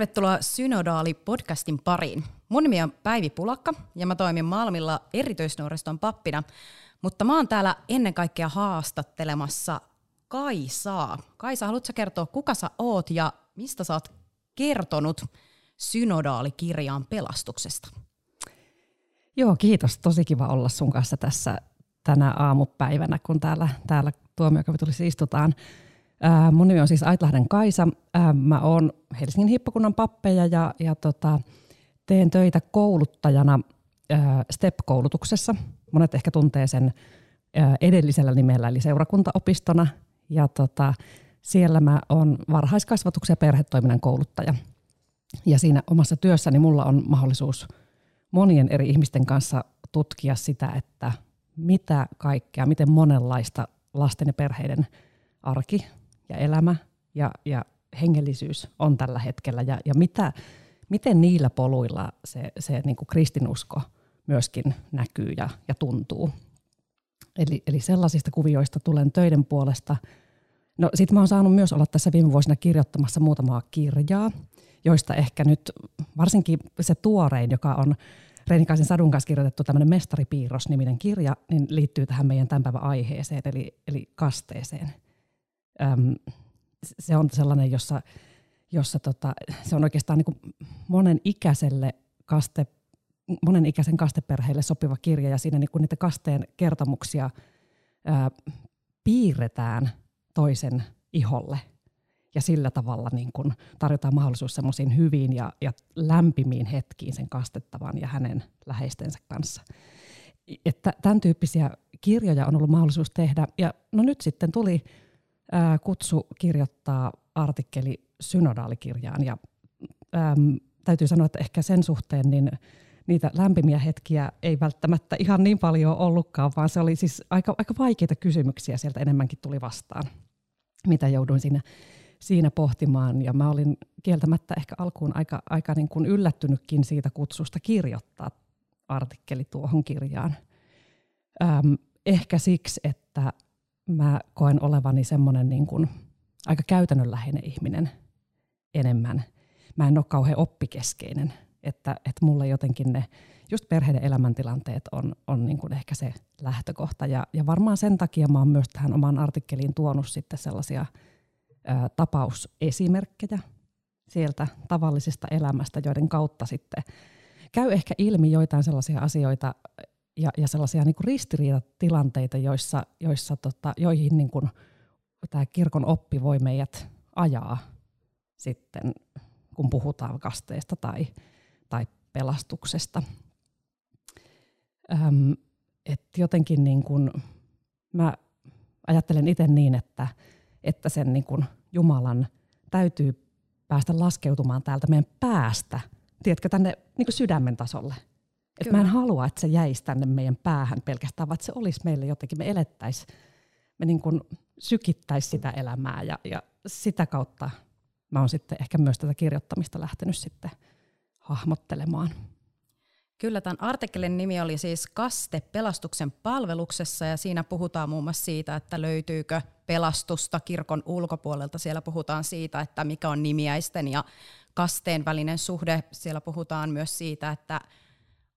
Tervetuloa Synodaali-podcastin pariin. Mun nimi on Päivi Pulakka ja mä toimin Malmilla erityisnuoriston pappina, mutta mä oon täällä ennen kaikkea haastattelemassa Kaisaa. Kaisa, haluatko kertoa, kuka sä oot ja mistä sä oot kertonut Synodaalikirjaan pelastuksesta? Joo, kiitos. Tosi kiva olla sun kanssa tässä tänä aamupäivänä, kun täällä, täällä tuomiokapitulissa istutaan. Ää, mun nimi on siis Aitlahden Kaisa. Ää, mä oon Helsingin hippakunnan pappeja ja, ja tota, teen töitä kouluttajana ää, STEP-koulutuksessa. Monet ehkä tuntee sen edellisellä nimellä, eli seurakuntaopistona. Ja tota, siellä mä oon varhaiskasvatuksen ja perhetoiminnan kouluttaja. Ja siinä omassa työssäni mulla on mahdollisuus monien eri ihmisten kanssa tutkia sitä, että mitä kaikkea, miten monenlaista lasten ja perheiden arki ja elämä ja, ja hengellisyys on tällä hetkellä ja, ja mitä, miten niillä poluilla se, se niin kuin kristinusko myöskin näkyy ja, ja tuntuu. Eli, eli sellaisista kuvioista tulen töiden puolesta. No sitten mä oon saanut myös olla tässä viime vuosina kirjoittamassa muutamaa kirjaa, joista ehkä nyt varsinkin se tuorein, joka on Reinikaisen sadun kanssa kirjoitettu tämmöinen Mestaripiirros-niminen kirja, niin liittyy tähän meidän tämän päivän aiheeseen, eli, eli kasteeseen – äm, se on sellainen, jossa, jossa tota, se on oikeastaan niin monen ikäiselle kaste, monen ikäisen kasteperheille sopiva kirja ja siinä niin niitä kasteen kertomuksia ää, piirretään toisen iholle ja sillä tavalla niin kuin tarjotaan mahdollisuus semmoisiin hyviin ja, ja lämpimiin hetkiin sen kastettavan ja hänen läheistensä kanssa. Että tämän tyyppisiä kirjoja on ollut mahdollisuus tehdä. Ja no nyt sitten tuli kutsu kirjoittaa artikkeli synodaalikirjaan ja äm, täytyy sanoa, että ehkä sen suhteen niin niitä lämpimiä hetkiä ei välttämättä ihan niin paljon ollutkaan, vaan se oli siis aika, aika vaikeita kysymyksiä sieltä enemmänkin tuli vastaan, mitä jouduin siinä, siinä pohtimaan. Ja mä olin kieltämättä ehkä alkuun aika, aika niin kuin yllättynytkin siitä kutsusta kirjoittaa artikkeli tuohon kirjaan. Öm, ehkä siksi, että mä koen olevani semmoinen niin kuin aika käytännönläheinen ihminen enemmän. Mä en ole kauhean oppikeskeinen, että, että mulle jotenkin ne just perheiden elämäntilanteet on, on niin kuin ehkä se lähtökohta. Ja, ja varmaan sen takia mä oon myös tähän omaan artikkeliin tuonut sitten sellaisia ä, tapausesimerkkejä sieltä tavallisesta elämästä, joiden kautta sitten käy ehkä ilmi joitain sellaisia asioita, ja, ja sellaisia niin ristiriitatilanteita, joissa, joissa tota, joihin niin kuin, tämä kirkon oppi voi meidät ajaa sitten, kun puhutaan kasteesta tai, tai pelastuksesta. Öm, et jotenkin niin kuin, mä ajattelen itse niin, että, että sen niin kuin Jumalan täytyy päästä laskeutumaan täältä meidän päästä, tiedätkö, tänne niin kuin sydämen tasolle – et mä en halua, että se jäisi tänne meidän päähän pelkästään, vaan että se olisi meille jotenkin, me elettäisiin, me niin kuin sykittäisiin sitä elämää ja, ja sitä kautta mä oon sitten ehkä myös tätä kirjoittamista lähtenyt sitten hahmottelemaan. Kyllä, tämän artikkelin nimi oli siis Kaste pelastuksen palveluksessa ja siinä puhutaan muun muassa siitä, että löytyykö pelastusta kirkon ulkopuolelta. Siellä puhutaan siitä, että mikä on nimiäisten ja kasteen välinen suhde. Siellä puhutaan myös siitä, että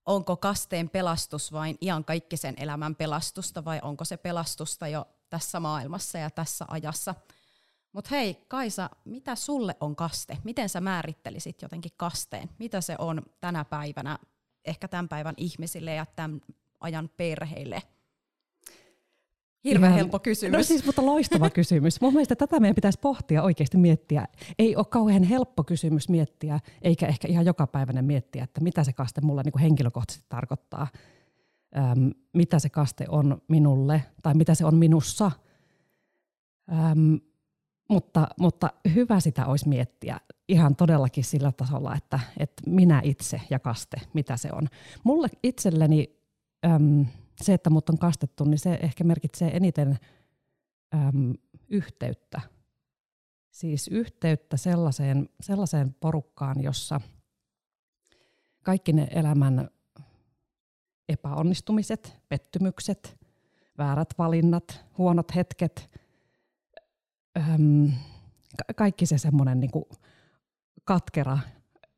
onko kasteen pelastus vain iankaikkisen elämän pelastusta vai onko se pelastusta jo tässä maailmassa ja tässä ajassa. Mutta hei Kaisa, mitä sulle on kaste? Miten sä määrittelisit jotenkin kasteen? Mitä se on tänä päivänä, ehkä tämän päivän ihmisille ja tämän ajan perheille? Hirveän Ihan, helppo kysymys. No siis, mutta loistava kysymys. Mun mielestä tätä meidän pitäisi pohtia oikeasti miettiä. Ei ole kauhean helppo kysymys miettiä, eikä ehkä ihan jokapäiväinen miettiä, että mitä se kaste mulle niin kuin henkilökohtaisesti tarkoittaa. Öm, mitä se kaste on minulle tai mitä se on minussa. Öm, mutta, mutta hyvä sitä olisi miettiä ihan todellakin sillä tasolla, että, että minä itse ja kaste, mitä se on. Mulle itselleni äm, se, että mut on kastettu, niin se ehkä merkitsee eniten äm, yhteyttä. Siis yhteyttä sellaiseen, sellaiseen porukkaan, jossa kaikki ne elämän epäonnistumiset, pettymykset, väärät valinnat, huonot hetket, äm, kaikki se semmoinen niin katkera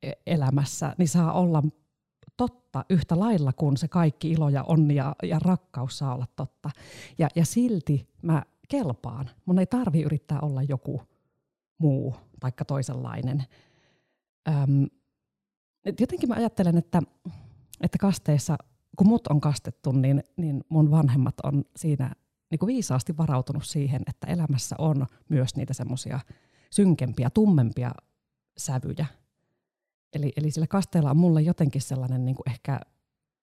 e-, elämässä, niin saa olla totta yhtä lailla kuin se kaikki ilo ja onni ja, ja rakkaus saa olla totta. Ja, ja silti mä kelpaan. Mun ei tarvi yrittää olla joku muu taikka toisenlainen. Öm, jotenkin mä ajattelen, että, että kasteissa, kun mut on kastettu, niin, niin mun vanhemmat on siinä niin kuin viisaasti varautunut siihen, että elämässä on myös niitä semmoisia synkempiä, tummempia sävyjä. Eli, eli sillä kasteella on mulle jotenkin sellainen niin kuin ehkä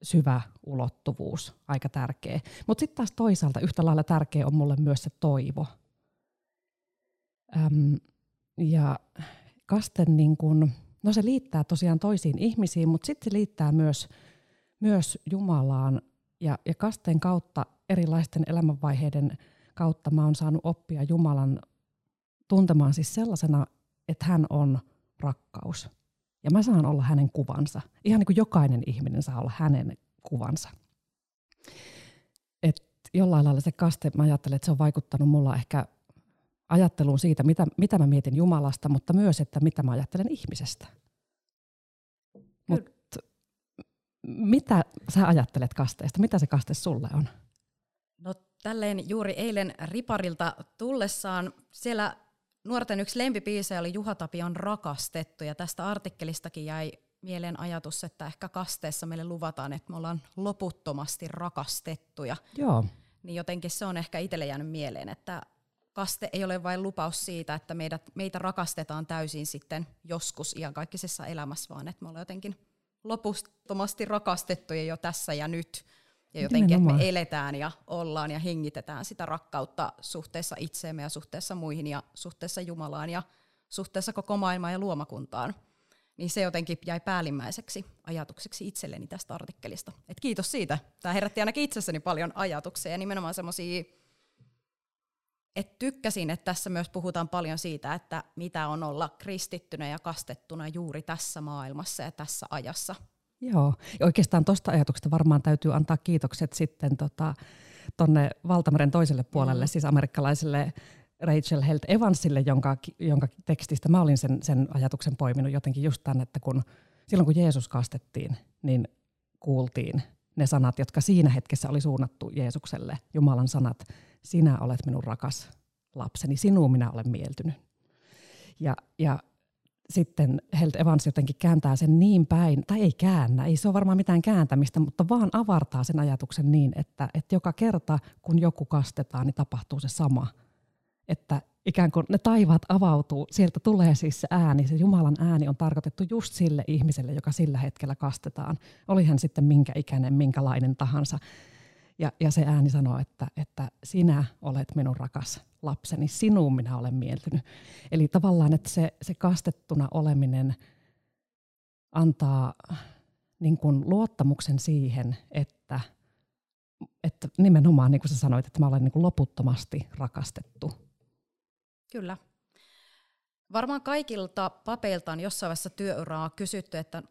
syvä ulottuvuus, aika tärkeä. Mutta sitten taas toisaalta yhtä lailla tärkeä on mulle myös se toivo. Öm, ja kasten, niin kun, no se liittää tosiaan toisiin ihmisiin, mutta sitten se liittää myös, myös Jumalaan. Ja, ja kasteen kautta, erilaisten elämänvaiheiden kautta mä oon saanut oppia Jumalan tuntemaan siis sellaisena, että hän on rakkaus. Ja mä saan olla hänen kuvansa. Ihan niin kuin jokainen ihminen saa olla hänen kuvansa. Et jollain lailla se kaste, mä ajattelen, että se on vaikuttanut mulla ehkä ajatteluun siitä, mitä, mitä mä mietin Jumalasta, mutta myös, että mitä mä ajattelen ihmisestä. Mut, mitä sä ajattelet kasteesta? Mitä se kaste sulle on? No tälleen juuri eilen Riparilta tullessaan siellä nuorten yksi lempipiisejä oli Juha Tapion Rakastettu, ja tästä artikkelistakin jäi mieleen ajatus, että ehkä kasteessa meille luvataan, että me ollaan loputtomasti rakastettuja. Joo. Niin jotenkin se on ehkä itselle jäänyt mieleen, että kaste ei ole vain lupaus siitä, että meidät, meitä rakastetaan täysin sitten joskus iankaikkisessa elämässä, vaan että me ollaan jotenkin loputtomasti rakastettuja jo tässä ja nyt. Ja jotenkin, että me eletään ja ollaan ja hengitetään sitä rakkautta suhteessa itseemme ja suhteessa muihin ja suhteessa Jumalaan ja suhteessa koko maailmaan ja luomakuntaan. Niin se jotenkin jäi päällimmäiseksi ajatukseksi itselleni tästä artikkelista. Et kiitos siitä. Tämä herätti ainakin itsessäni paljon ajatuksia ja nimenomaan semmoisia, että tykkäsin, että tässä myös puhutaan paljon siitä, että mitä on olla kristittynä ja kastettuna juuri tässä maailmassa ja tässä ajassa – Joo, ja oikeastaan tuosta ajatuksesta varmaan täytyy antaa kiitokset sitten tota, tuonne Valtameren toiselle puolelle, mm. siis amerikkalaiselle Rachel Helt Evansille, jonka, jonka tekstistä mä olin sen, sen ajatuksen poiminut jotenkin just tämän, että kun, silloin kun Jeesus kastettiin, niin kuultiin ne sanat, jotka siinä hetkessä oli suunnattu Jeesukselle, Jumalan sanat, sinä olet minun rakas lapseni, sinuun minä olen mieltynyt. Ja, ja sitten Helt Evans jotenkin kääntää sen niin päin, tai ei käännä, ei se ole varmaan mitään kääntämistä, mutta vaan avartaa sen ajatuksen niin, että, että joka kerta kun joku kastetaan, niin tapahtuu se sama. Että ikään kuin ne taivaat avautuu, sieltä tulee siis se ääni, se Jumalan ääni on tarkoitettu just sille ihmiselle, joka sillä hetkellä kastetaan. Oli hän sitten minkä ikäinen, minkälainen tahansa. Ja, ja se ääni sanoo, että, että sinä olet minun rakas lapseni, sinuun minä olen mieltynyt. Eli tavallaan, että se, se kastettuna oleminen antaa niin kuin luottamuksen siihen, että, että nimenomaan niin kuin sä sanoit, että mä olen niin kuin loputtomasti rakastettu. Kyllä. Varmaan kaikilta papeilta on jossain vaiheessa työuraa kysytty, että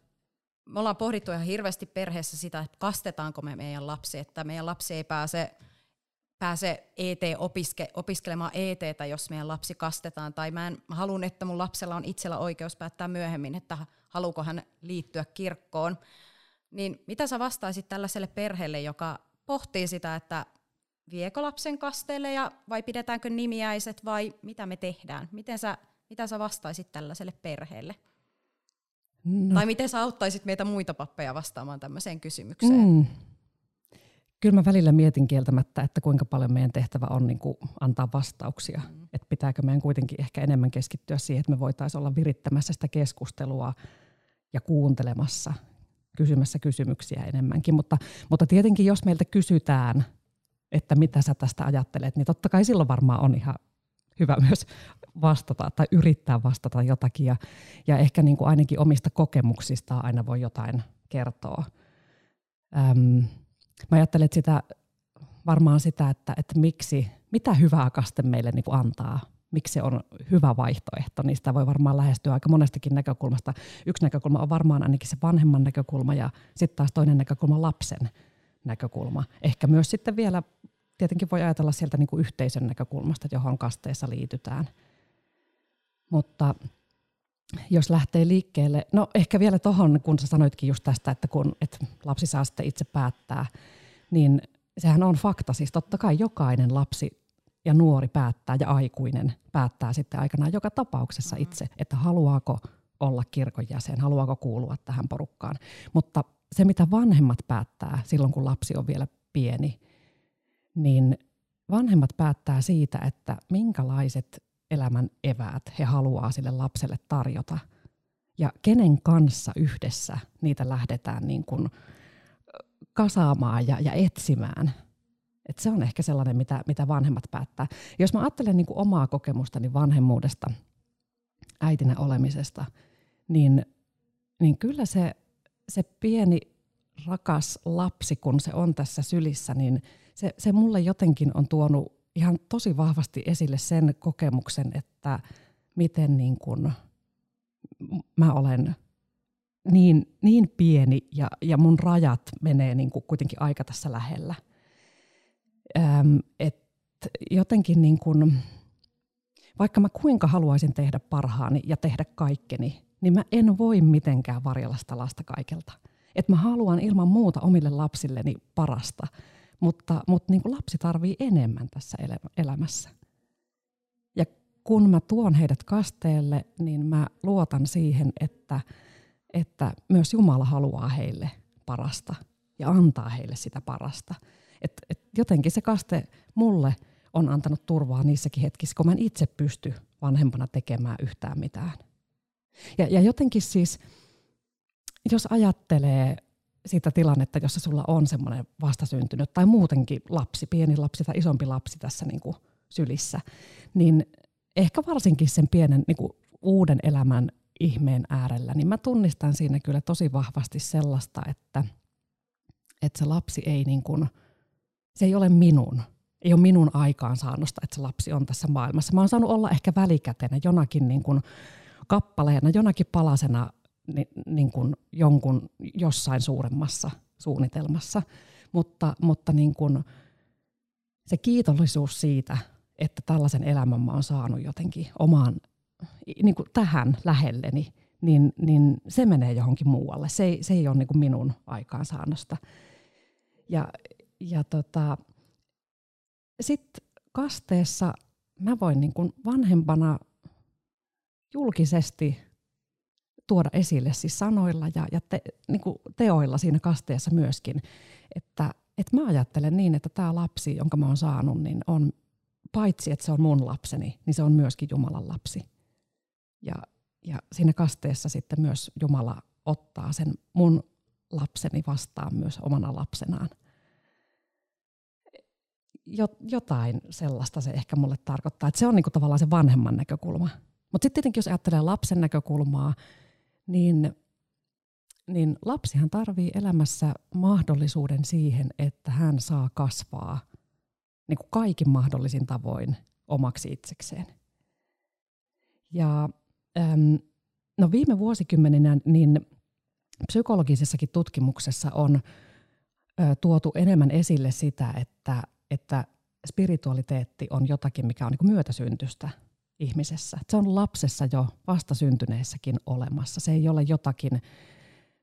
me ollaan pohdittu ihan hirveästi perheessä sitä, että kastetaanko me meidän lapsi, että meidän lapsi ei pääse, pääse ET opiske, opiskelemaan ETtä, jos meidän lapsi kastetaan, tai mä, en, mä haluan, että mun lapsella on itsellä oikeus päättää myöhemmin, että haluuko hän liittyä kirkkoon. Niin mitä sä vastaisit tällaiselle perheelle, joka pohtii sitä, että viekö lapsen kasteelle ja vai pidetäänkö nimiäiset vai mitä me tehdään? Miten sä, mitä sä vastaisit tällaiselle perheelle? No. Tai miten sä auttaisit meitä muita pappeja vastaamaan tämmöiseen kysymykseen? Mm. Kyllä mä välillä mietin kieltämättä, että kuinka paljon meidän tehtävä on niin kuin antaa vastauksia. Mm. Että pitääkö meidän kuitenkin ehkä enemmän keskittyä siihen, että me voitaisiin olla virittämässä sitä keskustelua ja kuuntelemassa, kysymässä kysymyksiä enemmänkin. Mutta, mutta tietenkin jos meiltä kysytään, että mitä sä tästä ajattelet, niin totta kai silloin varmaan on ihan hyvä myös vastata tai yrittää vastata jotakin. Ja, ja ehkä niin kuin ainakin omista kokemuksista aina voi jotain kertoa. Öm, mä ajattelen että sitä, varmaan sitä, että, että miksi, mitä hyvää kaste meille niin kuin antaa miksi se on hyvä vaihtoehto, niin sitä voi varmaan lähestyä aika monestakin näkökulmasta. Yksi näkökulma on varmaan ainakin se vanhemman näkökulma ja sitten taas toinen näkökulma lapsen näkökulma. Ehkä myös sitten vielä tietenkin voi ajatella sieltä niin kuin yhteisön näkökulmasta, johon kasteessa liitytään. Mutta jos lähtee liikkeelle, no ehkä vielä tuohon, kun sä sanoitkin just tästä, että kun et lapsi saa sitten itse päättää, niin sehän on fakta. Siis totta kai jokainen lapsi ja nuori päättää ja aikuinen päättää sitten aikanaan joka tapauksessa mm-hmm. itse, että haluaako olla kirkon jäsen, haluaako kuulua tähän porukkaan. Mutta se, mitä vanhemmat päättää silloin, kun lapsi on vielä pieni, niin vanhemmat päättää siitä, että minkälaiset elämän eväät he haluaa sille lapselle tarjota. Ja kenen kanssa yhdessä niitä lähdetään niin kuin kasaamaan ja, ja etsimään. Et se on ehkä sellainen, mitä, mitä vanhemmat päättää. Jos mä ajattelen niin kuin omaa kokemustani vanhemmuudesta, äitinä olemisesta, niin, niin kyllä se, se pieni rakas lapsi, kun se on tässä sylissä, niin se, se mulle jotenkin on tuonut ihan tosi vahvasti esille sen kokemuksen, että miten niin kuin mä olen niin, niin pieni ja, ja mun rajat menee niin kuin kuitenkin aika tässä lähellä – ähm, että jotenkin niin kun, vaikka mä kuinka haluaisin tehdä parhaani ja tehdä kaikkeni, niin mä en voi mitenkään varjella sitä lasta kaikelta. Et mä haluan ilman muuta omille lapsilleni parasta, mutta, mutta niin kuin lapsi tarvii enemmän tässä elämässä. Ja kun mä tuon heidät kasteelle, niin mä luotan siihen, että, että myös Jumala haluaa heille parasta ja antaa heille sitä parasta – et, et jotenkin se kaste mulle on antanut turvaa niissäkin hetkissä, kun mä en itse pysty vanhempana tekemään yhtään mitään. Ja, ja jotenkin siis, jos ajattelee sitä tilannetta, jossa sulla on semmoinen vastasyntynyt tai muutenkin lapsi, pieni lapsi tai isompi lapsi tässä niin kuin sylissä, niin ehkä varsinkin sen pienen niin kuin uuden elämän ihmeen äärellä, niin mä tunnistan siinä kyllä tosi vahvasti sellaista, että, että se lapsi ei niin kuin – se ei ole minun. Ei ole minun aikaansaannosta, että se lapsi on tässä maailmassa. Mä oon saanut olla ehkä välikätenä jonakin niin kuin kappaleena, jonakin palasena niin, kuin jonkun jossain suuremmassa suunnitelmassa. Mutta, mutta niin kuin se kiitollisuus siitä, että tällaisen elämän mä oon saanut jotenkin omaan, niin kuin tähän lähelleni, niin, niin se menee johonkin muualle. Se ei, se ei ole niin kuin minun aikaansaannosta. Ja, ja tota, sitten kasteessa mä voin niin kuin vanhempana julkisesti tuoda esille siis sanoilla ja, ja te, niin kuin teoilla siinä kasteessa myöskin, että, että mä ajattelen niin, että tämä lapsi, jonka mä oon saanut, niin on paitsi, että se on mun lapseni, niin se on myöskin Jumalan lapsi. Ja, ja siinä kasteessa sitten myös Jumala ottaa sen mun lapseni vastaan myös omana lapsenaan jotain sellaista se ehkä mulle tarkoittaa. Että se on niinku tavallaan se vanhemman näkökulma. Mutta sitten tietenkin jos ajattelee lapsen näkökulmaa, niin, niin lapsihan tarvii elämässä mahdollisuuden siihen, että hän saa kasvaa niin kuin kaikin mahdollisin tavoin omaksi itsekseen. Ja äm, no viime vuosikymmeninä niin psykologisessakin tutkimuksessa on ö, tuotu enemmän esille sitä, että että spiritualiteetti on jotakin, mikä on niin myötäsyntystä ihmisessä. Se on lapsessa jo vastasyntyneessäkin olemassa. Se ei ole jotakin,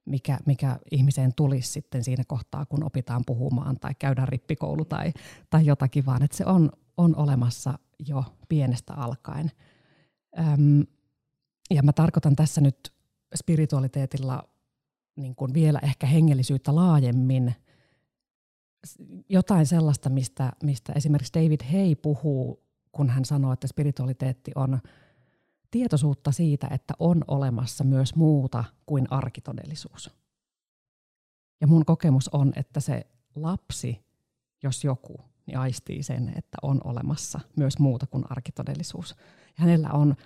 mikä, mikä ihmiseen tulisi sitten siinä kohtaa, kun opitaan puhumaan tai käydään rippikoulu tai, tai jotakin, vaan että se on, on olemassa jo pienestä alkaen. Öm, ja mä tarkoitan tässä nyt spiritualiteetilla niin kuin vielä ehkä hengellisyyttä laajemmin – jotain sellaista, mistä, mistä esimerkiksi David Hay puhuu, kun hän sanoo, että spiritualiteetti on tietoisuutta siitä, että on olemassa myös muuta kuin arkitodellisuus. Ja mun kokemus on, että se lapsi, jos joku, niin aistii sen, että on olemassa myös muuta kuin arkitodellisuus. Ja hänellä on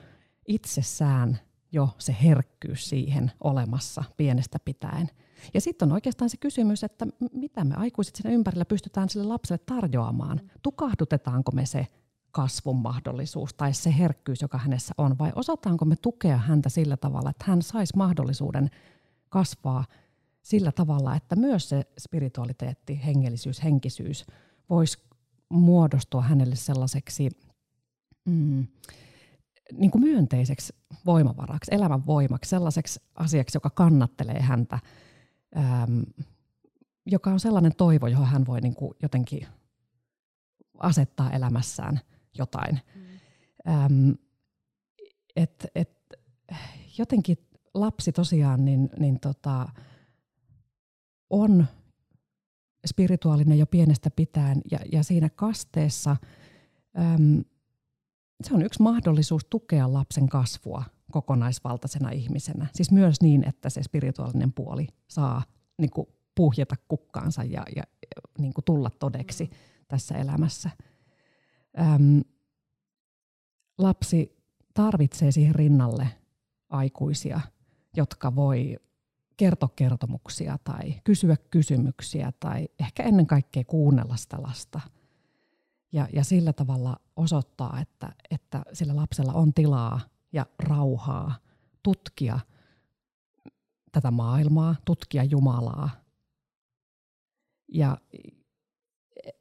itsessään jo se herkkyys siihen olemassa pienestä pitäen. Ja sitten on oikeastaan se kysymys, että mitä me aikuiset siinä ympärillä pystytään sille lapselle tarjoamaan. Tukahdutetaanko me se kasvun mahdollisuus tai se herkkyys, joka hänessä on, vai osataanko me tukea häntä sillä tavalla, että hän saisi mahdollisuuden kasvaa sillä tavalla, että myös se spiritualiteetti, hengellisyys, henkisyys voisi muodostua hänelle sellaiseksi mm, niin kuin myönteiseksi voimavaraksi, elämän voimaksi, sellaiseksi asiaksi, joka kannattelee häntä, äm, joka on sellainen toivo, johon hän voi niin kuin jotenkin asettaa elämässään jotain. Mm. Äm, et, et, jotenkin lapsi tosiaan niin, niin tota, on spirituaalinen jo pienestä pitäen ja, ja siinä kasteessa äm, se on yksi mahdollisuus tukea lapsen kasvua kokonaisvaltaisena ihmisenä. Siis myös niin, että se spirituaalinen puoli saa niin kuin, puhjeta kukkaansa ja, ja niin kuin, tulla todeksi mm. tässä elämässä. Äm, lapsi tarvitsee siihen rinnalle aikuisia, jotka voi kertoa kertomuksia tai kysyä kysymyksiä tai ehkä ennen kaikkea kuunnella sitä lasta. Ja, ja sillä tavalla osoittaa, että, että sillä lapsella on tilaa ja rauhaa tutkia tätä maailmaa, tutkia Jumalaa. Ja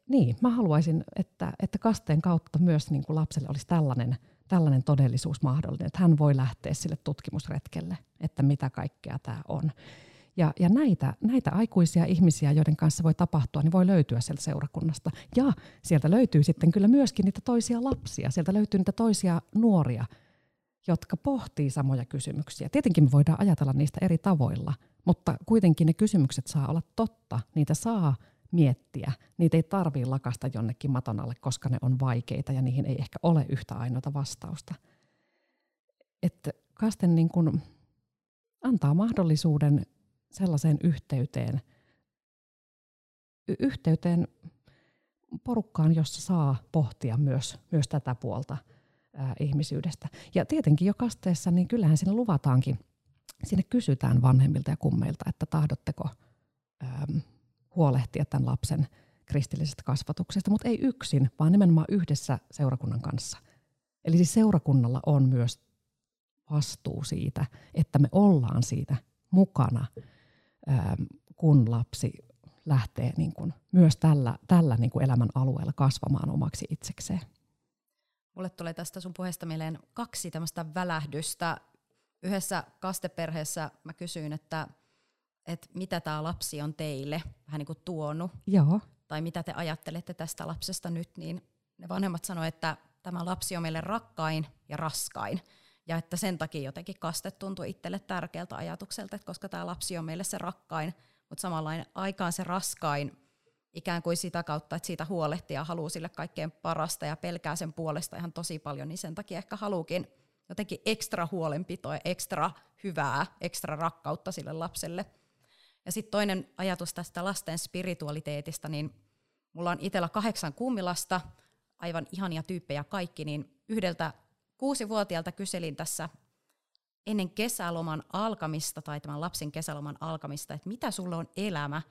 niin, mä haluaisin, että, että kasteen kautta myös niin kuin lapselle olisi tällainen, tällainen todellisuus mahdollinen, että hän voi lähteä sille tutkimusretkelle, että mitä kaikkea tämä on. Ja, ja näitä, näitä aikuisia ihmisiä, joiden kanssa voi tapahtua, niin voi löytyä sieltä seurakunnasta. Ja sieltä löytyy sitten kyllä myöskin niitä toisia lapsia, sieltä löytyy niitä toisia nuoria, jotka pohtii samoja kysymyksiä. Tietenkin me voidaan ajatella niistä eri tavoilla, mutta kuitenkin ne kysymykset saa olla totta. Niitä saa miettiä. Niitä ei tarvitse lakasta jonnekin maton alle, koska ne on vaikeita ja niihin ei ehkä ole yhtä ainoata vastausta. Että kasten niin kun antaa mahdollisuuden sellaiseen yhteyteen, yhteyteen porukkaan, jossa saa pohtia myös, myös tätä puolta ää, ihmisyydestä. Ja tietenkin jo kasteessa, niin kyllähän sinne luvataankin, sinne kysytään vanhemmilta ja kummeilta, että tahdotteko huolehtia tämän lapsen kristillisestä kasvatuksesta, mutta ei yksin, vaan nimenomaan yhdessä seurakunnan kanssa. Eli siis seurakunnalla on myös vastuu siitä, että me ollaan siitä mukana, kun lapsi lähtee niin kuin myös tällä, tällä niin kuin elämän alueella kasvamaan omaksi itsekseen. Mulle tulee tästä sun puheesta mieleen kaksi tämmöistä välähdystä. Yhdessä kasteperheessä mä kysyin, että – että mitä tämä lapsi on teille vähän niin kuin tuonut. Joo. Tai mitä te ajattelette tästä lapsesta nyt, niin ne vanhemmat sanoivat, että tämä lapsi on meille rakkain ja raskain. Ja että sen takia jotenkin kaste tuntui itselle tärkeältä ajatukselta, että koska tämä lapsi on meille se rakkain, mutta samalla aikaan se raskain ikään kuin sitä kautta, että siitä huolehtii ja haluaa sille kaikkein parasta ja pelkää sen puolesta ihan tosi paljon, niin sen takia ehkä haluukin jotenkin ekstra huolenpitoa, ekstra hyvää, ekstra rakkautta sille lapselle – ja sitten toinen ajatus tästä lasten spiritualiteetista, niin mulla on itsellä kahdeksan kummilasta, aivan ihania tyyppejä kaikki, niin yhdeltä kuusivuotiaalta kyselin tässä ennen kesäloman alkamista tai tämän lapsen kesäloman alkamista, että mitä sulle on elämä,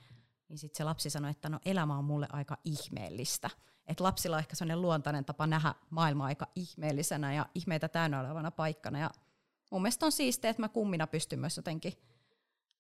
niin sitten se lapsi sanoi, että no elämä on mulle aika ihmeellistä. Että lapsilla on ehkä sellainen luontainen tapa nähdä maailmaa aika ihmeellisenä ja ihmeitä täynnä olevana paikkana. Ja mun mielestä on siistiä, että mä kummina pystyn myös jotenkin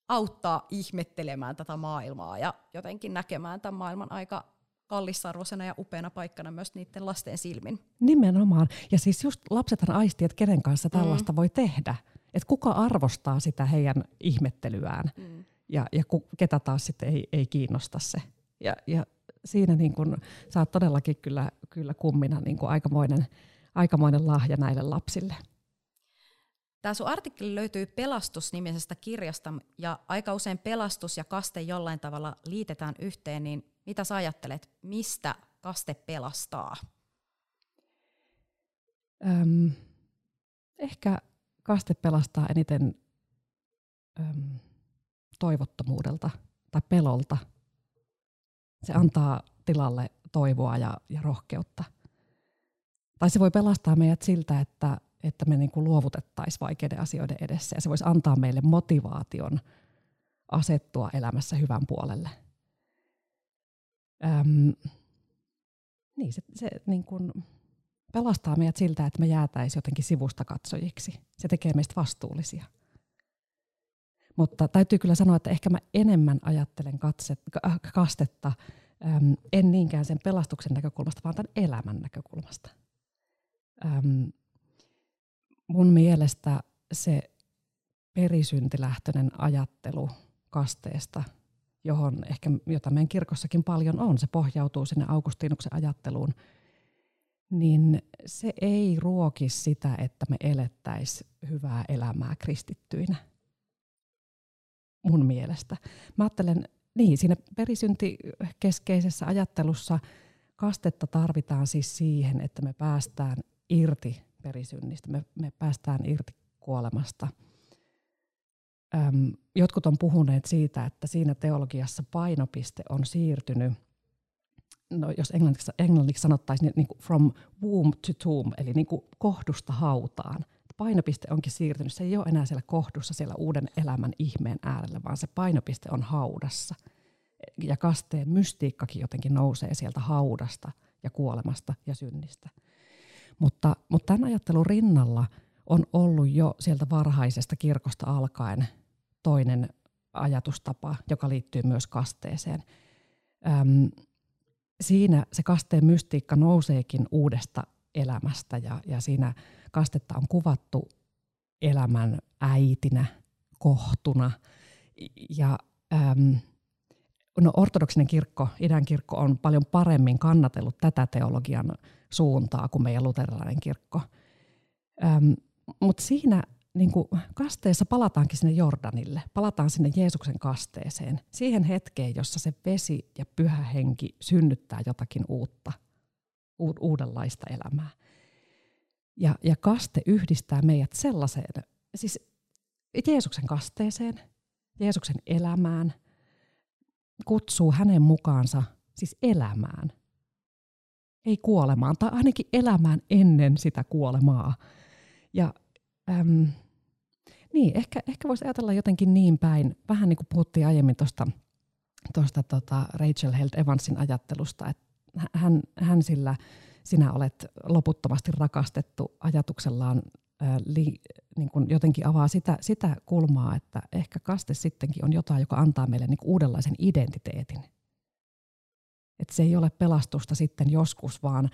auttaa ihmettelemään tätä maailmaa ja jotenkin näkemään tämän maailman aika kallisarvoisena ja upeana paikkana myös niiden lasten silmin. Nimenomaan. Ja siis just lapsethan aistii, että kenen kanssa tällaista mm. voi tehdä. Että kuka arvostaa sitä heidän ihmettelyään mm. ja, ja ku, ketä taas sitten ei, ei kiinnosta se. Ja, ja siinä niin kun, sä oot todellakin kyllä, kyllä kummina niin kun aikamoinen, aikamoinen lahja näille lapsille. Tämä sun artikkeli löytyy Pelastus-nimisestä kirjasta, ja aika usein pelastus ja kaste jollain tavalla liitetään yhteen, niin mitä sä ajattelet, mistä kaste pelastaa? Öm, ehkä kaste pelastaa eniten öm, toivottomuudelta tai pelolta. Se antaa tilalle toivoa ja, ja rohkeutta. Tai se voi pelastaa meidät siltä, että, että me niin luovutettaisiin vaikeiden asioiden edessä ja se voisi antaa meille motivaation asettua elämässä hyvän puolelle. Öm, niin, se, se niin kuin pelastaa meidät siltä, että me jäätäisiin jotenkin sivusta katsojiksi. Se tekee meistä vastuullisia. Mutta täytyy kyllä sanoa, että ehkä mä enemmän ajattelen katset, kastetta, äm, en niinkään sen pelastuksen näkökulmasta, vaan tämän elämän näkökulmasta. Äm, mun mielestä se perisyntilähtöinen ajattelu kasteesta, johon ehkä, jota meidän kirkossakin paljon on, se pohjautuu sinne Augustinuksen ajatteluun, niin se ei ruoki sitä, että me elettäisiin hyvää elämää kristittyinä. Mun mielestä. Mä ajattelen, niin siinä perisyntikeskeisessä ajattelussa kastetta tarvitaan siis siihen, että me päästään irti perisynnistä, me, me päästään irti kuolemasta. Öm, jotkut on puhuneet siitä, että siinä teologiassa painopiste on siirtynyt, no jos englanniksi, englanniksi sanottaisiin niin, niin kuin from womb to tomb, eli niin kuin kohdusta hautaan. Painopiste onkin siirtynyt, se ei ole enää siellä kohdussa, siellä uuden elämän ihmeen äärellä, vaan se painopiste on haudassa. Ja kasteen mystiikkakin jotenkin nousee sieltä haudasta ja kuolemasta ja synnistä. Mutta, mutta tämän ajattelun rinnalla on ollut jo sieltä varhaisesta kirkosta alkaen toinen ajatustapa, joka liittyy myös kasteeseen. Öm, siinä se kasteen mystiikka nouseekin uudesta elämästä ja, ja siinä kastetta on kuvattu elämän äitinä, kohtuna. Ja äm, no, ortodoksinen kirkko, idän kirkko on paljon paremmin kannatellut tätä teologian suuntaa kuin meidän luterilainen kirkko. Öm, Mutta siinä niin kuin kasteessa palataankin sinne Jordanille, palataan sinne Jeesuksen kasteeseen, siihen hetkeen, jossa se vesi ja pyhä henki synnyttää jotakin uutta, u- uudenlaista elämää. Ja, ja kaste yhdistää meidät sellaiseen, siis Jeesuksen kasteeseen, Jeesuksen elämään, kutsuu hänen mukaansa siis elämään – ei kuolemaan, tai ainakin elämään ennen sitä kuolemaa. Ja äm, niin, ehkä, ehkä voisi ajatella jotenkin niin päin, vähän niin kuin puhuttiin aiemmin tuosta tosta, tota Rachel Held Evansin ajattelusta, että hän, hän sillä sinä olet loputtomasti rakastettu ajatuksellaan ää, li, niin kuin jotenkin avaa sitä, sitä kulmaa, että ehkä kaste sittenkin on jotain, joka antaa meille niin uudenlaisen identiteetin että se ei ole pelastusta sitten joskus, vaan,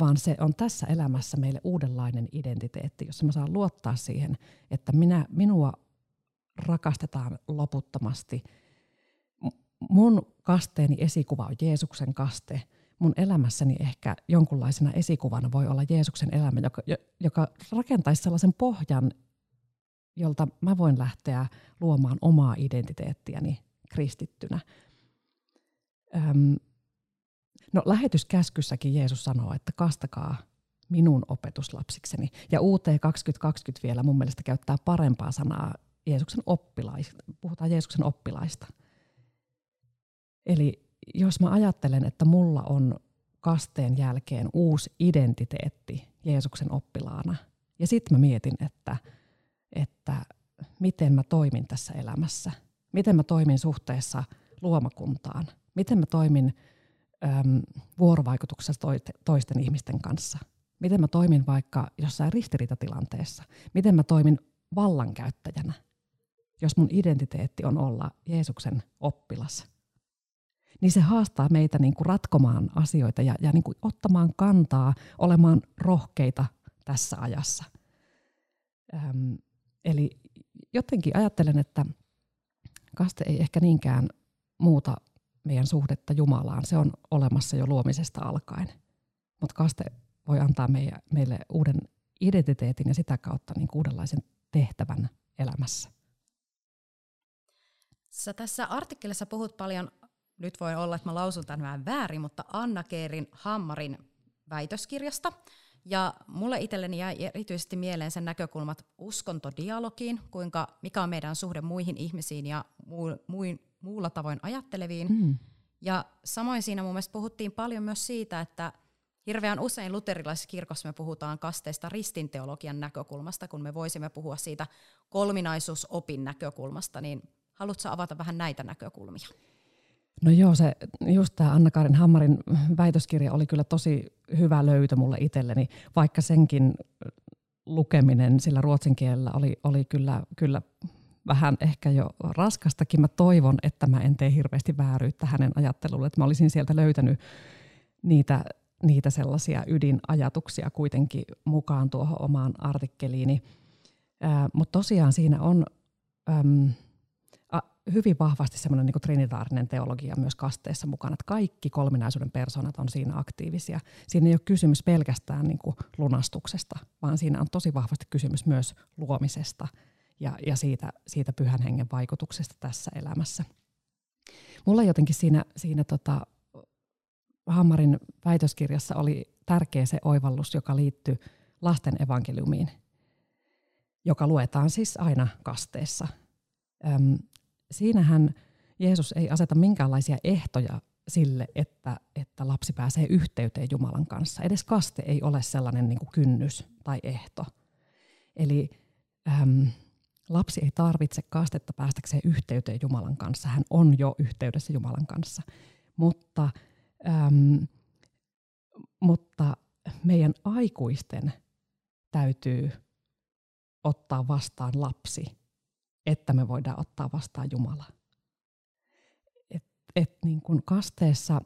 vaan se on tässä elämässä meille uudenlainen identiteetti, jossa mä saan luottaa siihen, että minä, minua rakastetaan loputtomasti. Mun kasteeni esikuva on Jeesuksen kaste. Mun elämässäni ehkä jonkunlaisena esikuvana voi olla Jeesuksen elämä, joka, joka rakentaisi sellaisen pohjan, jolta mä voin lähteä luomaan omaa identiteettiäni kristittynä. Öm, No lähetyskäskyssäkin Jeesus sanoo, että kastakaa minun opetuslapsikseni. Ja UT 2020 vielä mun mielestä käyttää parempaa sanaa Jeesuksen oppilaista. Puhutaan Jeesuksen oppilaista. Eli jos mä ajattelen, että mulla on kasteen jälkeen uusi identiteetti Jeesuksen oppilaana, ja sitten mä mietin, että, että miten mä toimin tässä elämässä, miten mä toimin suhteessa luomakuntaan, miten mä toimin – äm, vuorovaikutuksessa toisten ihmisten kanssa? Miten mä toimin vaikka jossain ristiriitatilanteessa? Miten mä toimin vallankäyttäjänä, jos mun identiteetti on olla Jeesuksen oppilas? Niin se haastaa meitä niin kuin ratkomaan asioita ja, ja niin kuin ottamaan kantaa, olemaan rohkeita tässä ajassa. Öm, eli jotenkin ajattelen, että kaste ei ehkä niinkään muuta meidän suhdetta Jumalaan. Se on olemassa jo luomisesta alkaen. Mutta kaste voi antaa meille, meille uuden identiteetin ja sitä kautta niin uudenlaisen tehtävän elämässä. Sä tässä artikkelissa puhut paljon, nyt voi olla, että mä lausun tämän vähän väärin, mutta Anna Keerin Hammarin väitöskirjasta. Ja mulle itselleni jäi erityisesti mieleen sen näkökulmat uskontodialogiin, kuinka, mikä on meidän suhde muihin ihmisiin ja muu, muu, muulla tavoin ajatteleviin. Mm. Ja samoin siinä mun mielestä puhuttiin paljon myös siitä, että hirveän usein luterilaisessa kirkossa me puhutaan kasteesta ristinteologian näkökulmasta, kun me voisimme puhua siitä kolminaisuusopin näkökulmasta, niin haluatko avata vähän näitä näkökulmia? No joo, se, just tämä Anna-Karin Hammarin väitöskirja oli kyllä tosi hyvä löytö mulle itselleni, vaikka senkin lukeminen sillä ruotsin kielellä oli, oli kyllä, kyllä vähän ehkä jo raskastakin. Mä toivon, että mä en tee hirveästi vääryyttä hänen ajattelulle, että mä olisin sieltä löytänyt niitä, niitä sellaisia ydinajatuksia kuitenkin mukaan tuohon omaan artikkeliini. Mutta tosiaan siinä on äm, a, hyvin vahvasti semmoinen niin trinitaarinen teologia myös kasteessa mukana, että kaikki kolminaisuuden persoonat on siinä aktiivisia. Siinä ei ole kysymys pelkästään niin lunastuksesta, vaan siinä on tosi vahvasti kysymys myös luomisesta – ja, ja siitä, siitä pyhän hengen vaikutuksesta tässä elämässä. Mulla jotenkin siinä, siinä tota, Hammarin väitöskirjassa oli tärkeä se oivallus, joka liittyy lasten evankeliumiin, joka luetaan siis aina kasteessa. Öm, siinähän Jeesus ei aseta minkäänlaisia ehtoja sille, että, että lapsi pääsee yhteyteen Jumalan kanssa. Edes kaste ei ole sellainen niin kuin kynnys tai ehto. Eli Lapsi ei tarvitse kastetta päästäkseen yhteyteen Jumalan kanssa. Hän on jo yhteydessä Jumalan kanssa. Mutta, äm, mutta meidän aikuisten täytyy ottaa vastaan lapsi, että me voidaan ottaa vastaan Jumala. Et, et niin kun kasteessa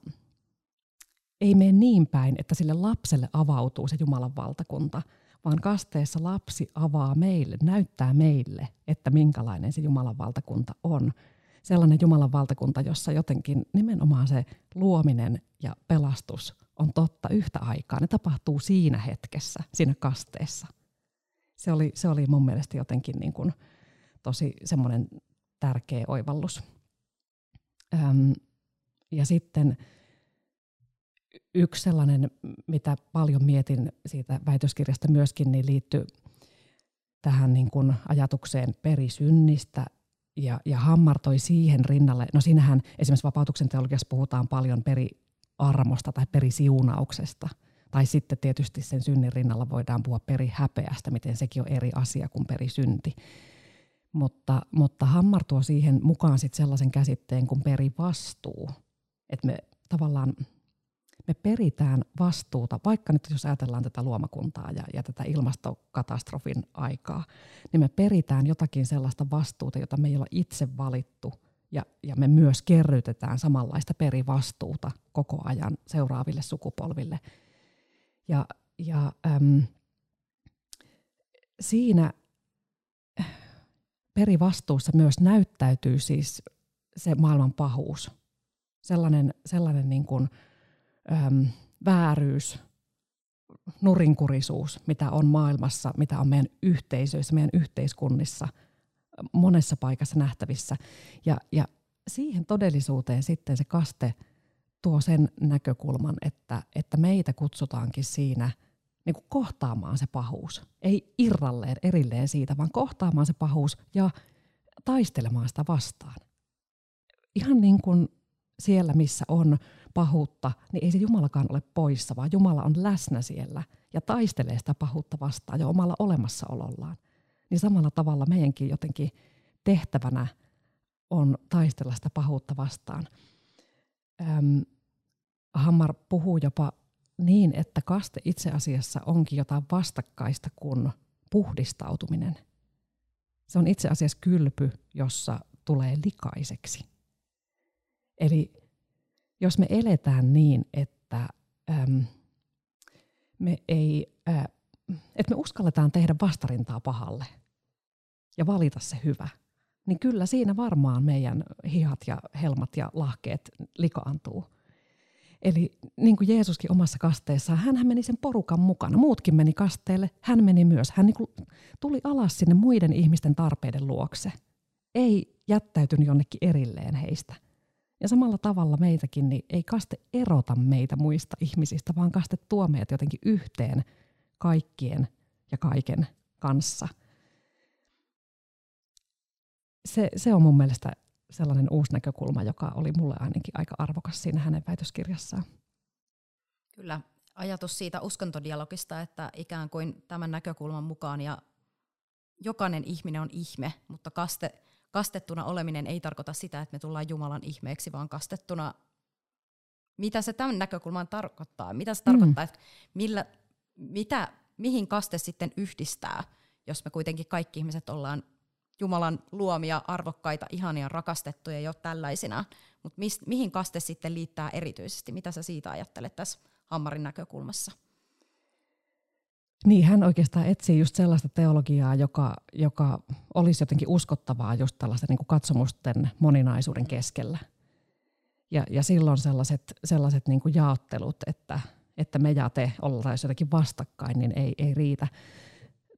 ei mene niin päin, että sille lapselle avautuu se Jumalan valtakunta – vaan kasteessa lapsi avaa meille, näyttää meille, että minkälainen se Jumalan valtakunta on. Sellainen Jumalan valtakunta, jossa jotenkin nimenomaan se luominen ja pelastus on totta yhtä aikaa. Ne tapahtuu siinä hetkessä, siinä kasteessa. Se oli, se oli mun mielestä jotenkin niin kuin tosi semmoinen tärkeä oivallus. Öm, ja sitten yksi sellainen, mitä paljon mietin siitä väitöskirjasta myöskin, niin liittyy tähän niin kuin ajatukseen perisynnistä ja, ja hammartoi siihen rinnalle. No siinähän esimerkiksi vapautuksen teologiassa puhutaan paljon periarmosta tai perisiunauksesta. Tai sitten tietysti sen synnin rinnalla voidaan puhua perihäpeästä, miten sekin on eri asia kuin perisynti. Mutta, mutta Hammar tuo siihen mukaan sit sellaisen käsitteen kuin perivastuu. Että me tavallaan me peritään vastuuta, vaikka nyt jos ajatellaan tätä luomakuntaa ja, ja tätä ilmastokatastrofin aikaa, niin me peritään jotakin sellaista vastuuta, jota me ei ole itse valittu, ja, ja me myös kerrytetään samanlaista perivastuuta koko ajan seuraaville sukupolville. Ja, ja äm, siinä perivastuussa myös näyttäytyy siis se maailman pahuus, sellainen, sellainen niin kuin, äm, vääryys, nurinkurisuus, mitä on maailmassa, mitä on meidän yhteisöissä, meidän yhteiskunnissa, monessa paikassa nähtävissä. Ja, ja siihen todellisuuteen sitten se kaste tuo sen näkökulman, että, että meitä kutsutaankin siinä niin kuin kohtaamaan se pahuus. Ei irralleen, erilleen siitä, vaan kohtaamaan se pahuus ja taistelemaan sitä vastaan. Ihan niin kuin siellä, missä on pahuutta, niin ei se Jumalakaan ole poissa, vaan Jumala on läsnä siellä ja taistelee sitä pahuutta vastaan jo omalla olemassaolollaan. Niin samalla tavalla meidänkin jotenkin tehtävänä on taistella sitä pahuutta vastaan. Öm, Hammar puhuu jopa niin, että kaste itse asiassa onkin jotain vastakkaista kuin puhdistautuminen. Se on itse asiassa kylpy, jossa tulee likaiseksi. Eli jos me eletään niin, että äm, me ei, äh, että me uskalletaan tehdä vastarintaa pahalle ja valita se hyvä, niin kyllä siinä varmaan meidän hihat ja helmat ja lahkeet likaantuu. Eli niin kuin Jeesuskin omassa kasteessaan, hän meni sen porukan mukana. Muutkin meni kasteelle, hän meni myös. Hän niin tuli alas sinne muiden ihmisten tarpeiden luokse. Ei jättäytynyt jonnekin erilleen heistä. Ja samalla tavalla meitäkin, niin ei kaste erota meitä muista ihmisistä, vaan kaste tuo meidät jotenkin yhteen kaikkien ja kaiken kanssa. Se, se on mun mielestä sellainen uusi näkökulma, joka oli mulle ainakin aika arvokas siinä hänen väitöskirjassaan. Kyllä, ajatus siitä uskontodialogista, että ikään kuin tämän näkökulman mukaan ja jokainen ihminen on ihme, mutta kaste, kastettuna oleminen ei tarkoita sitä, että me tullaan Jumalan ihmeeksi, vaan kastettuna, mitä se tämän näkökulman tarkoittaa, mitä se mm. tarkoittaa, että millä, mitä, mihin kaste sitten yhdistää, jos me kuitenkin kaikki ihmiset ollaan Jumalan luomia, arvokkaita, ihania, rakastettuja jo tällaisina, mutta mihin kaste sitten liittää erityisesti, mitä sä siitä ajattelet tässä Hammarin näkökulmassa? Niin, hän oikeastaan etsii just sellaista teologiaa, joka, joka olisi jotenkin uskottavaa just tällaisten niin katsomusten moninaisuuden keskellä. Ja, ja silloin sellaiset, sellaiset niin kuin jaottelut, että, että me ja te oltaisiin jotenkin vastakkain, niin ei, ei riitä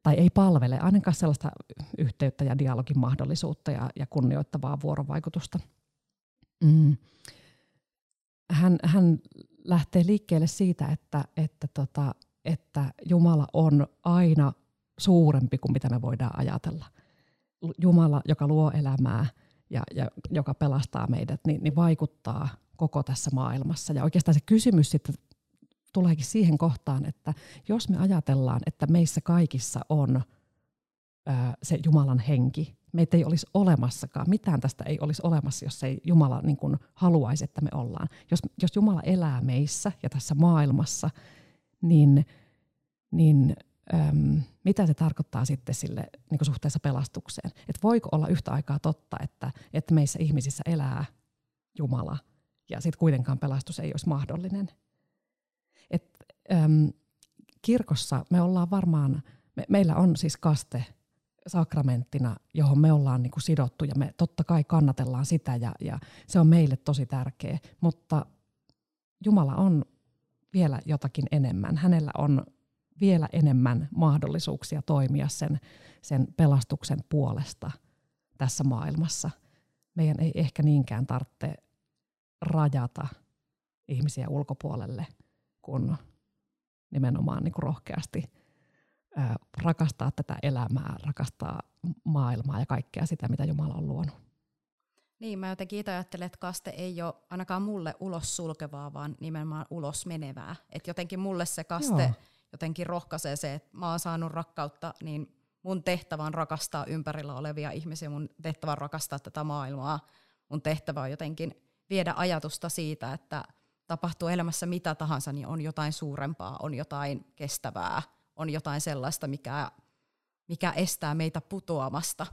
tai ei palvele ainakaan sellaista yhteyttä ja dialogin mahdollisuutta ja, ja kunnioittavaa vuorovaikutusta. Mm. Hän, hän lähtee liikkeelle siitä, että, että, tota, että Jumala on aina suurempi kuin mitä me voidaan ajatella. Jumala, joka luo elämää ja, ja joka pelastaa meidät, niin, niin vaikuttaa koko tässä maailmassa. Ja oikeastaan se kysymys sitten tuleekin siihen kohtaan, että jos me ajatellaan, että meissä kaikissa on ää, se Jumalan henki, meitä ei olisi olemassakaan, mitään tästä ei olisi olemassa, jos ei Jumala niin kuin haluaisi, että me ollaan. Jos, jos Jumala elää meissä ja tässä maailmassa, niin, niin äm, mitä se tarkoittaa sitten sille niin suhteessa pelastukseen? Et voiko olla yhtä aikaa totta, että, että meissä ihmisissä elää Jumala ja sitten kuitenkaan pelastus ei olisi mahdollinen? Et, äm, kirkossa me ollaan varmaan, me, meillä on siis kaste sakramenttina, johon me ollaan niin kuin sidottu ja me totta kai kannatellaan sitä ja, ja se on meille tosi tärkeä, mutta Jumala on vielä jotakin enemmän. Hänellä on vielä enemmän mahdollisuuksia toimia sen, sen pelastuksen puolesta tässä maailmassa. Meidän ei ehkä niinkään tarvitse rajata ihmisiä ulkopuolelle, kun nimenomaan niin kuin rohkeasti rakastaa tätä elämää, rakastaa maailmaa ja kaikkea sitä, mitä Jumala on luonut. Niin, mä jotenkin itse ajattelen, että kaste ei ole ainakaan mulle ulos sulkevaa, vaan nimenomaan ulos menevää. Että jotenkin mulle se kaste Joo. jotenkin rohkaisee se, että mä oon saanut rakkautta, niin mun tehtävä on rakastaa ympärillä olevia ihmisiä, mun tehtävä on rakastaa tätä maailmaa. Mun tehtävä on jotenkin viedä ajatusta siitä, että tapahtuu elämässä mitä tahansa, niin on jotain suurempaa, on jotain kestävää – on jotain sellaista, mikä, mikä estää meitä putoamasta.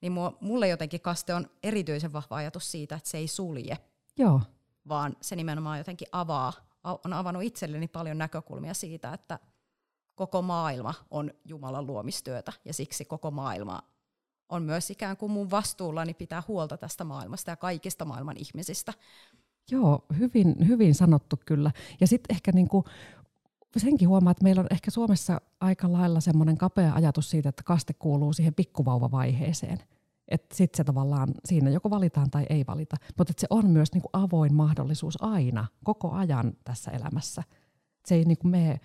Niin mulle jotenkin kaste on erityisen vahva ajatus siitä, että se ei sulje, Joo. vaan se nimenomaan jotenkin avaa, on avannut itselleni paljon näkökulmia siitä, että koko maailma on Jumalan luomistyötä ja siksi koko maailma on myös ikään kuin mun vastuullani pitää huolta tästä maailmasta ja kaikista maailman ihmisistä. Joo, hyvin, hyvin sanottu kyllä. Ja sitten ehkä niinku senkin huomaa, että meillä on ehkä Suomessa aika lailla semmoinen kapea ajatus siitä, että kaste kuuluu siihen pikkuvauvavaiheeseen. Että sitten se tavallaan siinä joko valitaan tai ei valita. Mutta se on myös niinku avoin mahdollisuus aina, koko ajan tässä elämässä. Se ei niinku mene,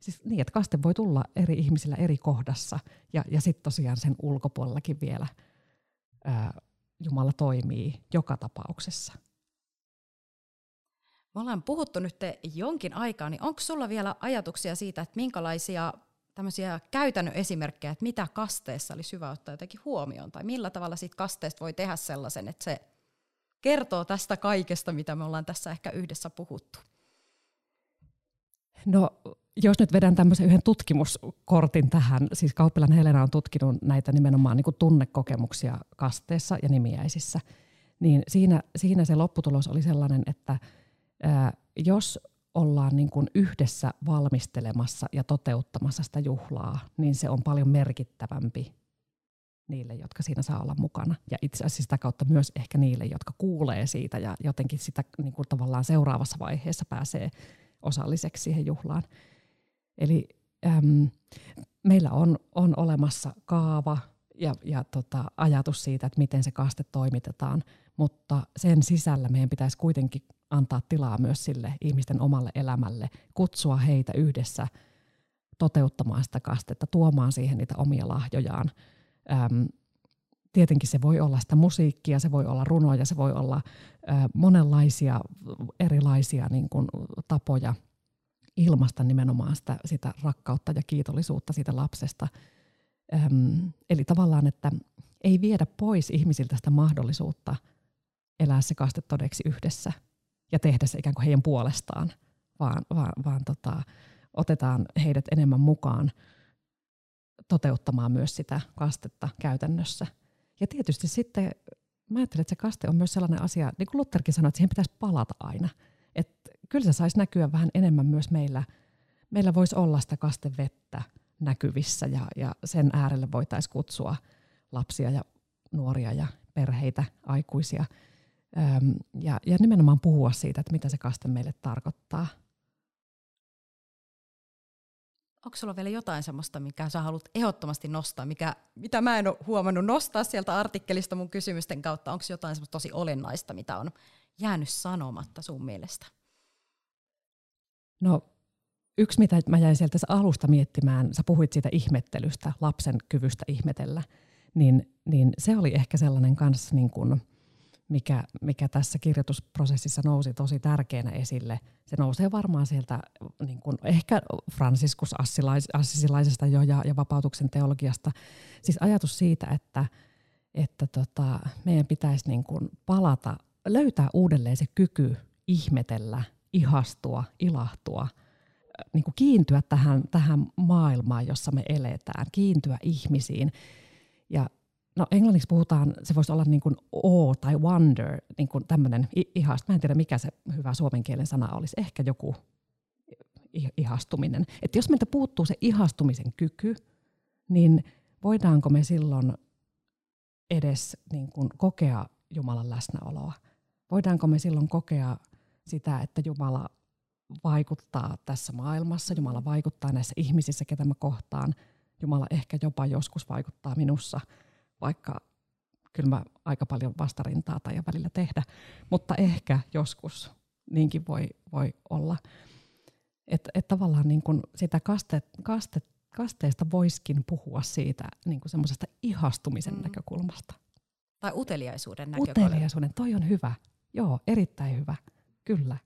siis niin, että kaste voi tulla eri ihmisillä eri kohdassa. Ja, ja sitten tosiaan sen ulkopuolellakin vielä ää, Jumala toimii joka tapauksessa. Me ollaan puhuttu nyt jonkin aikaa, niin onko sulla vielä ajatuksia siitä, että minkälaisia tämmöisiä käytännön esimerkkejä, että mitä kasteessa olisi hyvä ottaa jotenkin huomioon, tai millä tavalla siitä kasteesta voi tehdä sellaisen, että se kertoo tästä kaikesta, mitä me ollaan tässä ehkä yhdessä puhuttu? No, jos nyt vedän tämmöisen yhden tutkimuskortin tähän, siis Kauppilan Helena on tutkinut näitä nimenomaan niin kuin tunnekokemuksia kasteessa ja nimiäisissä, niin siinä, siinä se lopputulos oli sellainen, että jos ollaan niin kuin yhdessä valmistelemassa ja toteuttamassa sitä juhlaa, niin se on paljon merkittävämpi niille, jotka siinä saa olla mukana. Ja itse asiassa sitä kautta myös ehkä niille, jotka kuulee siitä ja jotenkin sitä niin kuin tavallaan seuraavassa vaiheessa pääsee osalliseksi siihen juhlaan. Eli äm, meillä on, on olemassa kaava ja, ja tota, ajatus siitä, että miten se kaste toimitetaan, mutta sen sisällä meidän pitäisi kuitenkin antaa tilaa myös sille ihmisten omalle elämälle, kutsua heitä yhdessä toteuttamaan sitä kastetta, tuomaan siihen niitä omia lahjojaan, äm, tietenkin se voi olla sitä musiikkia, se voi olla runoja, se voi olla monenlaisia erilaisia niin kuin, tapoja ilmaista nimenomaan sitä, sitä rakkautta ja kiitollisuutta siitä lapsesta. Öm, eli tavallaan, että ei viedä pois ihmisiltä sitä mahdollisuutta elää se kaste todeksi yhdessä ja tehdä se ikään kuin heidän puolestaan, vaan, vaan, vaan tota, otetaan heidät enemmän mukaan toteuttamaan myös sitä kastetta käytännössä. Ja tietysti sitten mä ajattelen, että se kaste on myös sellainen asia, niin kuin Lutherkin sanoi, että siihen pitäisi palata aina. Että kyllä se saisi näkyä vähän enemmän myös meillä. Meillä voisi olla sitä kastevettä näkyvissä ja, ja sen äärelle voitaisiin kutsua lapsia ja nuoria ja perheitä, aikuisia. Öm, ja, ja nimenomaan puhua siitä, että mitä se kaste meille tarkoittaa – onko sulla vielä jotain semmoista, mikä sä haluat ehdottomasti nostaa, mikä, mitä mä en ole huomannut nostaa sieltä artikkelista mun kysymysten kautta? Onko jotain semmoista tosi olennaista, mitä on jäänyt sanomatta sun mielestä? No yksi, mitä mä jäin sieltä alusta miettimään, sä puhuit siitä ihmettelystä, lapsen kyvystä ihmetellä, niin, niin se oli ehkä sellainen kanssa niin kuin – mikä, mikä tässä kirjoitusprosessissa nousi tosi tärkeänä esille. Se nousee varmaan sieltä niin kuin ehkä Franciscus Assisilaisesta jo ja, ja vapautuksen teologiasta. Siis ajatus siitä, että, että tota, meidän pitäisi niin kuin palata, löytää uudelleen se kyky ihmetellä, ihastua, ilahtua, niin kuin kiintyä tähän, tähän maailmaan, jossa me eletään, kiintyä ihmisiin. No englanniksi puhutaan, se voisi olla niin kuin awe tai wonder, niin kuin tämmöinen ihast. Mä en tiedä, mikä se hyvä suomen kielen sana olisi. Ehkä joku ihastuminen. Että jos meiltä puuttuu se ihastumisen kyky, niin voidaanko me silloin edes niin kuin kokea Jumalan läsnäoloa? Voidaanko me silloin kokea sitä, että Jumala vaikuttaa tässä maailmassa, Jumala vaikuttaa näissä ihmisissä, ketä mä kohtaan. Jumala ehkä jopa joskus vaikuttaa minussa – vaikka kyllä mä aika paljon vastarintaa tai välillä tehdä, mutta ehkä joskus niinkin voi, voi olla. Että et tavallaan niin kun sitä kaste, kaste, kasteesta voiskin puhua siitä niin semmoisesta ihastumisen mm. näkökulmasta. Tai uteliaisuuden näkökulmasta. Uteliaisuuden, toi on hyvä. Joo, erittäin hyvä. Kyllä.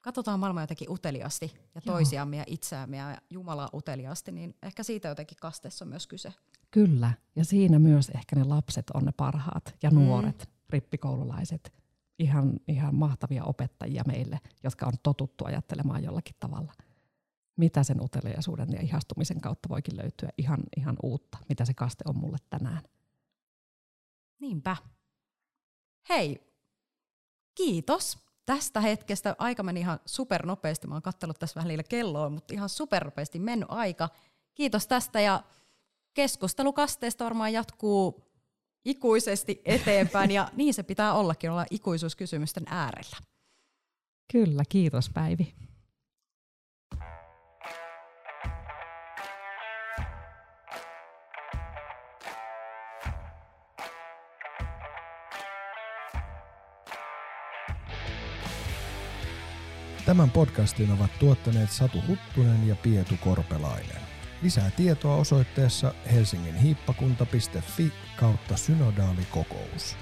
Katsotaan maailmaa jotenkin uteliasti ja toisiamme ja itseämme ja Jumalaa uteliasti, niin ehkä siitä jotenkin kasteessa on myös kyse. Kyllä, ja siinä myös ehkä ne lapset on ne parhaat ja mm. nuoret, rippikoululaiset, ihan, ihan mahtavia opettajia meille, jotka on totuttu ajattelemaan jollakin tavalla. Mitä sen uteliaisuuden ja ihastumisen kautta voikin löytyä ihan, ihan uutta, mitä se kaste on mulle tänään. Niinpä. Hei, kiitos tästä hetkestä. Aika meni ihan supernopeasti. Mä oon kattellut tässä välillä kelloa, mutta ihan supernopeasti mennyt aika. Kiitos tästä ja keskustelu kasteesta varmaan jatkuu ikuisesti eteenpäin ja niin se pitää ollakin olla ikuisuuskysymysten äärellä. Kyllä, kiitos Päivi. Tämän podcastin ovat tuottaneet Satu Huttunen ja Pietu Korpelainen. Lisää tietoa osoitteessa helsinginhiippakunta.fi kautta synodaalikokous.